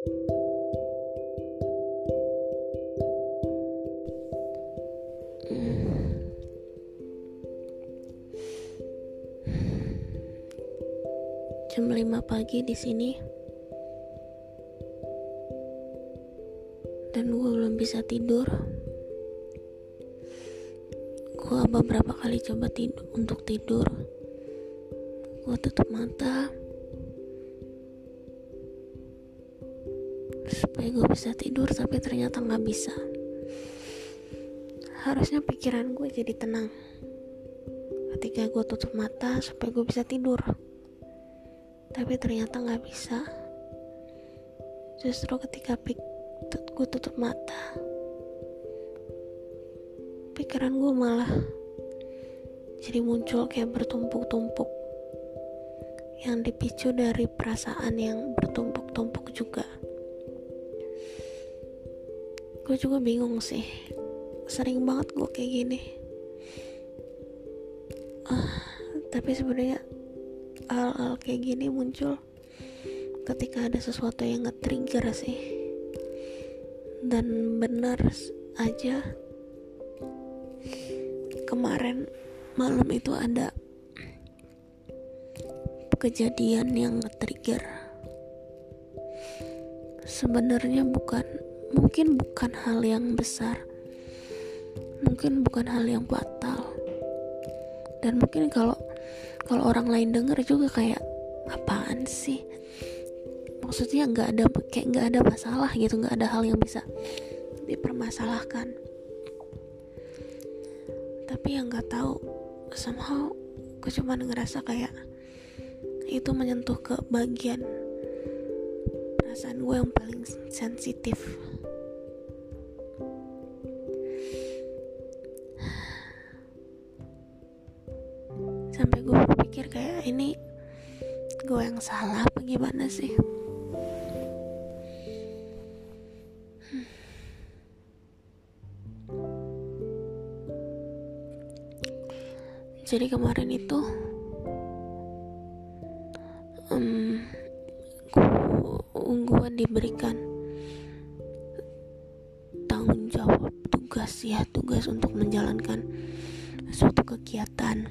jam 5 pagi di sini. Dan gue belum bisa tidur. Gue beberapa kali coba tidur untuk tidur. Gue tutup mata supaya gue bisa tidur tapi ternyata nggak bisa. Harusnya pikiran gue jadi tenang. Ketika gue tutup mata supaya gue bisa tidur. Tapi ternyata nggak bisa. Justru ketika pik gue tutup mata pikiran gue malah jadi muncul kayak bertumpuk-tumpuk. Yang dipicu dari perasaan yang bertumpuk-tumpuk juga gue juga bingung sih. Sering banget gue kayak gini. Uh, tapi sebenarnya hal-hal kayak gini muncul ketika ada sesuatu yang nge-trigger sih. Dan benar aja kemarin malam itu ada kejadian yang nge-trigger. Sebenarnya bukan mungkin bukan hal yang besar. Mungkin bukan hal yang fatal. Dan mungkin kalau kalau orang lain denger juga kayak apaan sih? Maksudnya nggak ada kayak nggak ada masalah gitu nggak ada hal yang bisa dipermasalahkan. Tapi yang nggak tahu somehow gue cuma ngerasa kayak itu menyentuh ke bagian perasaan gue yang paling sensitif yang salah apa gimana sih? Jadi kemarin itu um, gue diberikan tanggung jawab tugas ya tugas untuk menjalankan suatu kegiatan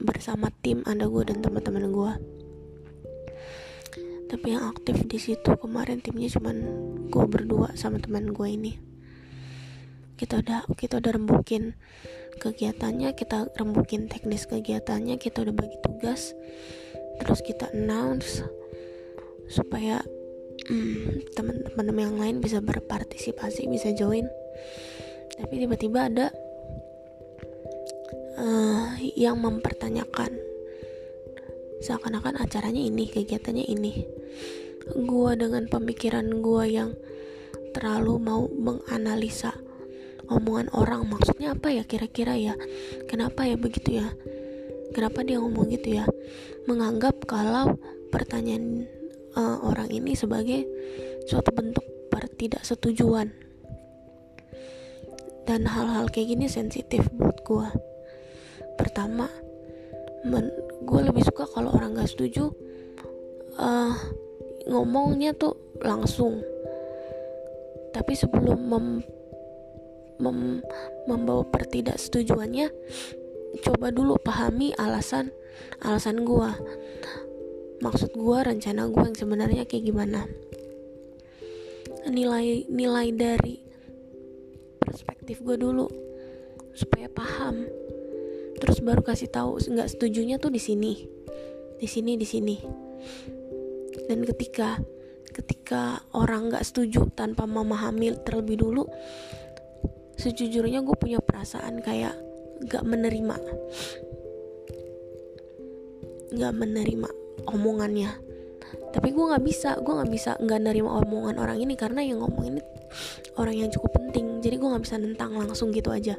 bersama tim ada gue dan teman-teman gue tapi yang aktif di situ kemarin timnya cuman gue berdua sama teman gue ini. Kita udah kita udah rembukin kegiatannya kita rembukin teknis kegiatannya kita udah bagi tugas. Terus kita announce supaya hmm, teman-teman yang lain bisa berpartisipasi bisa join. Tapi tiba-tiba ada uh, yang mempertanyakan seakan-akan acaranya ini kegiatannya ini gue dengan pemikiran gue yang terlalu mau menganalisa omongan orang. Maksudnya apa ya kira-kira ya? Kenapa ya begitu ya? Kenapa dia ngomong gitu ya? Menganggap kalau pertanyaan uh, orang ini sebagai suatu bentuk setujuan. Dan hal-hal kayak gini sensitif buat gue pertama gue lebih suka kalau orang gak setuju uh, ngomongnya tuh langsung. Tapi sebelum mem, mem, membawa pertidaksetujuannya coba dulu pahami alasan alasan gue maksud gue rencana gue yang sebenarnya kayak gimana? Nilai nilai dari perspektif gue dulu supaya paham. Terus baru kasih tahu nggak setujunya tuh di sini. Di sini di sini dan ketika ketika orang nggak setuju tanpa memahami terlebih dulu sejujurnya gue punya perasaan kayak nggak menerima. Nggak menerima omongannya. Tapi gue nggak bisa gue nggak bisa nggak nerima omongan orang ini karena yang ngomong ini orang yang cukup penting. Jadi gue nggak bisa nentang langsung gitu aja.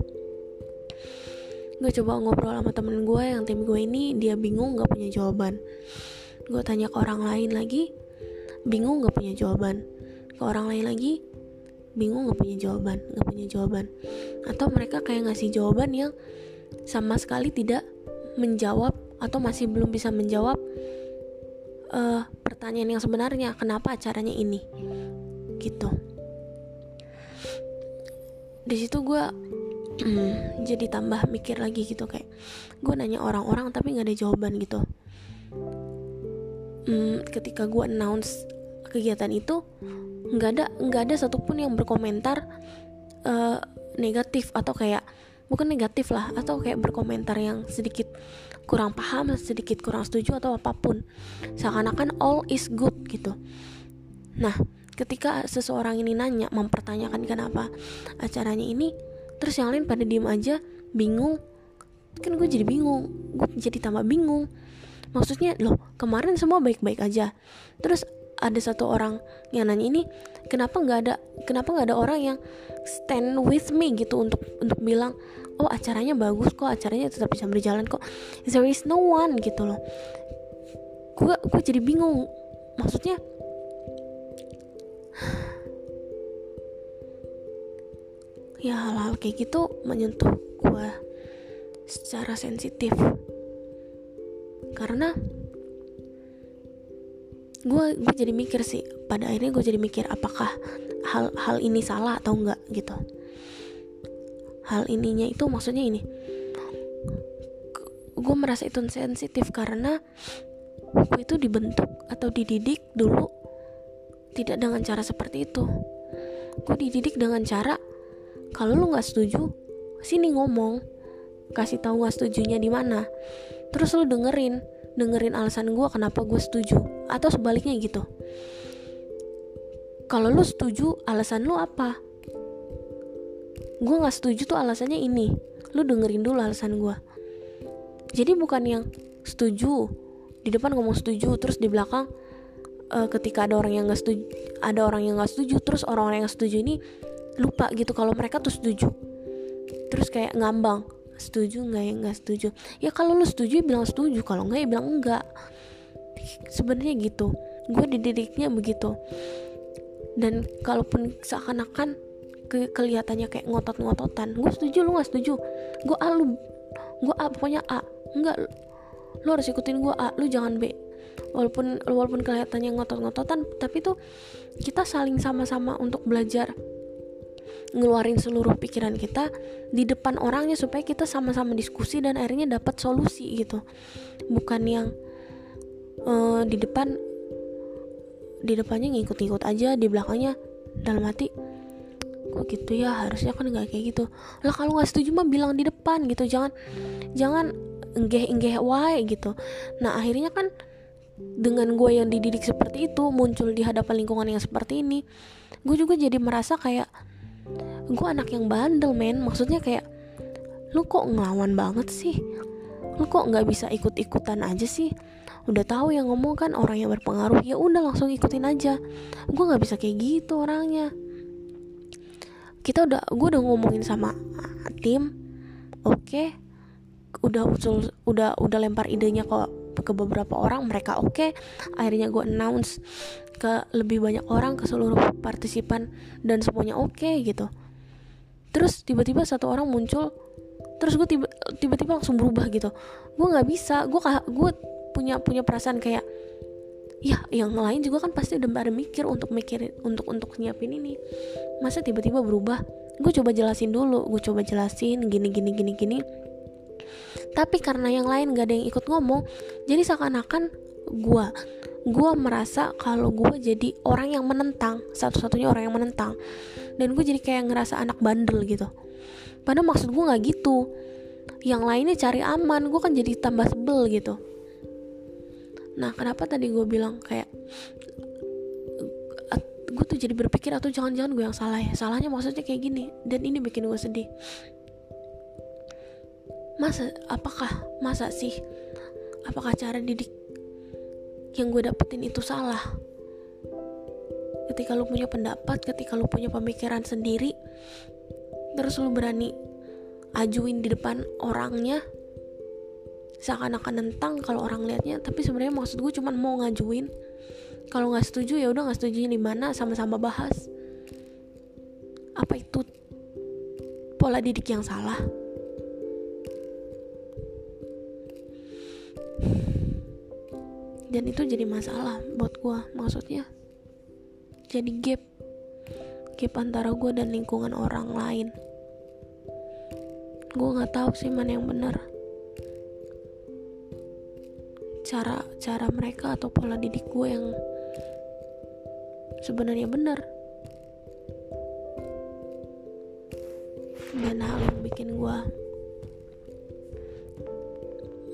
Gue coba ngobrol sama temen gue yang tim gue ini dia bingung gak punya jawaban gue tanya ke orang lain lagi bingung gak punya jawaban. Ke orang lain lagi bingung gak punya jawaban gak punya jawaban. Atau mereka kayak ngasih jawaban yang sama sekali tidak menjawab atau masih belum bisa menjawab uh, pertanyaan yang sebenarnya kenapa acaranya ini? Gitu. Di situ gue hmm, jadi tambah mikir lagi gitu kayak gue nanya orang-orang tapi nggak ada jawaban gitu hmm, ketika gue announce kegiatan itu nggak ada nggak ada satupun yang berkomentar uh, negatif atau kayak bukan negatif lah atau kayak berkomentar yang sedikit kurang paham sedikit kurang setuju atau apa pun. Seakan-akan all is good gitu. Nah ketika seseorang ini nanya mempertanyakan kenapa acaranya ini terus yang lain pada diem aja bingung. Kan gue jadi bingung gue jadi tambah bingung maksudnya loh kemarin semua baik-baik aja. Terus ada satu orang yang nanya ini kenapa nggak ada kenapa nggak ada orang yang stand with me gitu untuk untuk bilang oh acaranya bagus kok acaranya tetap bisa berjalan kok. There is no one gitu loh. Gue gue jadi bingung. Maksudnya ya hal-hal kayak gitu menyentuh gue secara sensitif karena gue gue jadi mikir sih pada akhirnya gue jadi mikir apakah hal hal ini salah atau enggak gitu. Hal ininya itu maksudnya ini. Gue merasa itu sensitif karena gue itu dibentuk atau dididik dulu tidak dengan cara seperti itu. Gue dididik dengan cara kalau lu nggak setuju sini ngomong kasih tahu nggak setujunya di mana terus lu dengerin dengerin alasan gue kenapa gue setuju atau sebaliknya gitu. Kalau lu setuju alasan lu apa? Gue nggak setuju tuh alasannya ini. Lu dengerin dulu alasan gue jadi bukan yang setuju di depan ngomong setuju terus di belakang uh, ketika ada orang yang nggak setuju ada orang yang nggak setuju terus orang-orang yang setuju ini lupa gitu kalau mereka tuh setuju. Terus kayak ngambang setuju nggak ya nggak setuju. Ya kalau lu setuju ya bilang setuju. Kalau nggak ya bilang enggak. Sebenarnya gitu. Gue dididiknya begitu. Dan kalaupun seakan-akan ke kelihatannya kayak ngotot-ngototan gue setuju lu nggak setuju. Gue a lu gue a pokoknya a. Enggak lu harus ikutin gue a lu jangan b. Walaupun walaupun kelihatannya ngotot-ngototan tapi tuh kita saling sama-sama untuk belajar ngeluarin seluruh pikiran kita di depan orangnya supaya kita sama-sama diskusi dan akhirnya dapat solusi gitu. Bukan yang uh, di depan di depannya ngikut-ngikut aja di belakangnya dalam hati kok gitu ya? Harusnya kan nggak kayak gitu. Lah kalau nggak setuju mah bilang di depan gitu. Jangan jangan enggeh enggeh wae gitu. Nah akhirnya kan dengan gue yang dididik seperti itu muncul di hadapan lingkungan yang seperti ini gue juga jadi merasa kayak gue anak yang bandel men. Maksudnya kayak lu kok ngelawan banget sih? Lu kok nggak bisa ikut-ikutan aja sih? Udah tahu yang ngomong kan orang yang berpengaruh. Ya udah langsung ikutin aja. Gue nggak bisa kayak gitu orangnya. Kita udah gue udah ngomongin sama tim. Oke. Okay, udah usul udah udah lempar idenya kok ke beberapa orang mereka oke. Okay. akhirnya gue announce ke lebih banyak orang ke seluruh partisipan dan semuanya oke okay, gitu terus tiba-tiba satu orang muncul terus gue tiba tiba-tiba langsung berubah gitu. Gue nggak bisa gue gue punya punya perasaan kayak ya yang lain juga kan pasti udah pada mikir untuk mikirin untuk untuk nyiapin ini. Masa tiba-tiba berubah? Gue coba jelasin dulu gue coba jelasin gini gini gini gini. Tapi karena yang lain gak ada yang ikut ngomong jadi seakan-akan gue gue merasa kalau gue jadi orang yang menentang satu-satunya orang yang menentang dan gue jadi kayak ngerasa anak bandel gitu. Padahal maksud gue nggak gitu. Yang lainnya cari aman gue kan jadi tambah sebel gitu. Nah kenapa tadi gue bilang kayak gue tuh jadi berpikir atau jangan-jangan gue yang salah ya. Salahnya maksudnya kayak gini dan ini bikin gue sedih. Masa apakah masa sih apakah cara didik yang gue dapetin itu salah ketika lu punya pendapat ketika lu punya pemikiran sendiri terus lu berani ajuin di depan orangnya seakan-akan nentang kalau orang liatnya. Tapi sebenarnya maksud gue cuma mau ngajuin. Kalau nggak setuju ya udah nggak setuju di mana sama-sama bahas. Apa itu pola didik yang salah? Dan itu jadi masalah buat gue maksudnya jadi gap. Gap antara gue dan lingkungan orang lain. Gue nggak tahu sih mana yang benar. Cara cara mereka atau pola didik gue yang sebenarnya benar. Dan hal yang bikin gue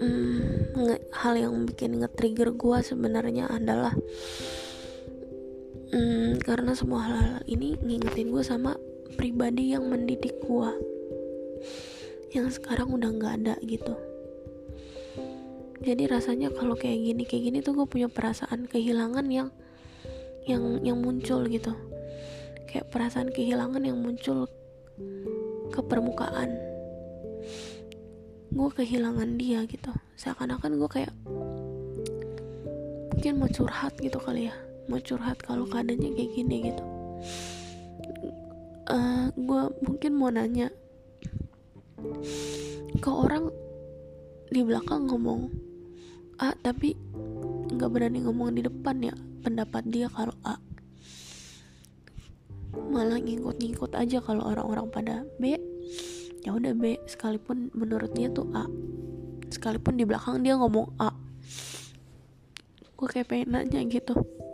hmm, hal yang bikin nge-trigger gue sebenarnya adalah hmm, karena semua hal-hal ini ngingetin gue sama pribadi yang mendidik gue yang sekarang udah nggak ada gitu. Jadi rasanya kalau kayak gini kayak gini tuh gue punya perasaan kehilangan yang yang yang muncul gitu. Kayak perasaan kehilangan yang muncul ke permukaan. Gue kehilangan dia gitu. Seakan-akan gue kayak mungkin mau curhat gitu kali ya mau curhat kalau keadaannya kayak gini gitu. Uh, eh, gue mungkin mau nanya ke orang di belakang ngomong A tapi nggak berani ngomong di depan ya pendapat dia kalau A. Malah ngikut-ngikut aja kalau orang-orang pada B. Ya udah B sekalipun menurut dia tuh A. Sekalipun di belakang dia ngomong A. Gue kayak pengen nanya gitu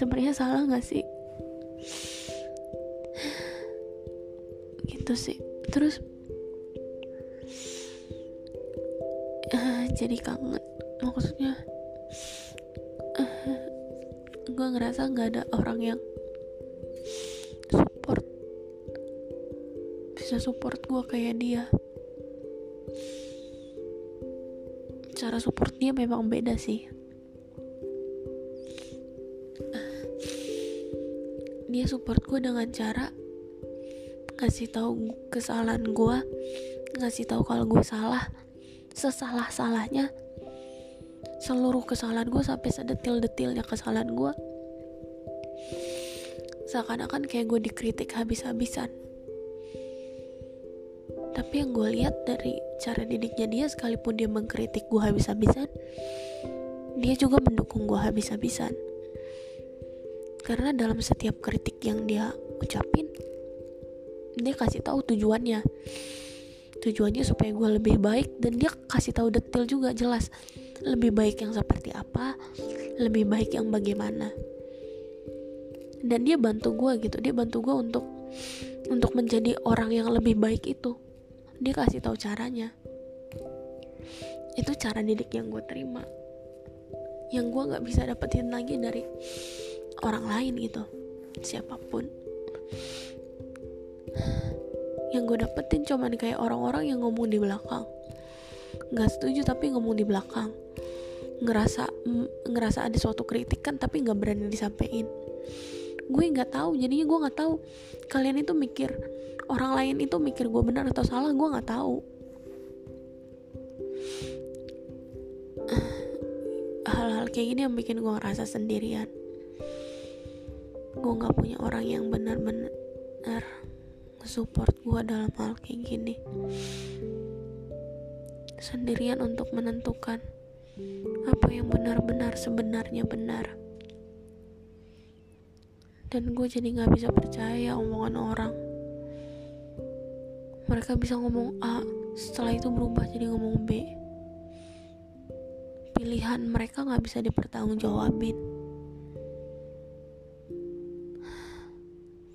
sebenarnya salah nggak sih? Gitu sih. Terus jadi kangen. Maksudnya uh, gue ngerasa nggak ada orang yang support bisa support gue kayak dia. Cara support dia memang beda sih dia support gue dengan cara ngasih tahu kesalahan gue ngasih tahu kalau gue salah sesalah-salahnya. Seluruh kesalahan gue sampai sedetil-detilnya kesalahan gue seakan-akan kayak gue dikritik habis-habisan. Tapi yang gue lihat dari cara didiknya dia sekalipun dia mengkritik gue habis-habisan dia juga mendukung gue habis-habisan karena dalam setiap kritik yang dia ucapin dia kasih tahu tujuannya. Tujuannya supaya gue lebih baik dan dia kasih tahu detail juga jelas. Lebih baik yang seperti apa lebih baik yang bagaimana. Dan dia bantu gue gitu dia bantu gue untuk untuk menjadi orang yang lebih baik itu. Dia kasih tahu caranya. Itu cara didik yang gue terima. Yang gue nggak bisa dapetin lagi dari orang lain gitu. Siapa pun. Yang gue dapetin cuman kayak orang-orang yang ngomong di belakang. Nggak setuju tapi ngomong di belakang. Ngerasa ngerasa ada suatu kritikan tapi nggak berani disampaikan. Gue nggak tahu jadinya gue nggak tahu. Kalian itu mikir orang lain itu mikir gue benar atau salah gue nggak tahu. Hal-hal kayak gini yang bikin gue ngerasa sendirian gue nggak punya orang yang benar-benar support gue dalam hal kayak gini. Sendirian untuk menentukan apa yang benar-benar sebenarnya benar. Dan gue jadi gak bisa percaya omongan orang. Mereka bisa ngomong A setelah itu berubah jadi ngomong B. Pilihan mereka gak bisa dipertanggungjawabin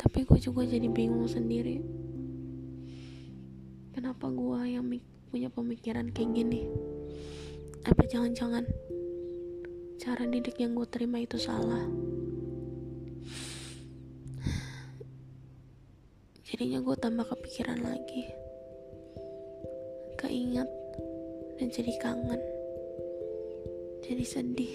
tapi gue juga jadi bingung sendiri. Kenapa gue yang punya pemikiran kayak gini? Apa jangan-jangan cara didik yang gue terima itu salah? Jadinya gue tambah kepikiran lagi. Keinget dan jadi kangen. Jadi sedih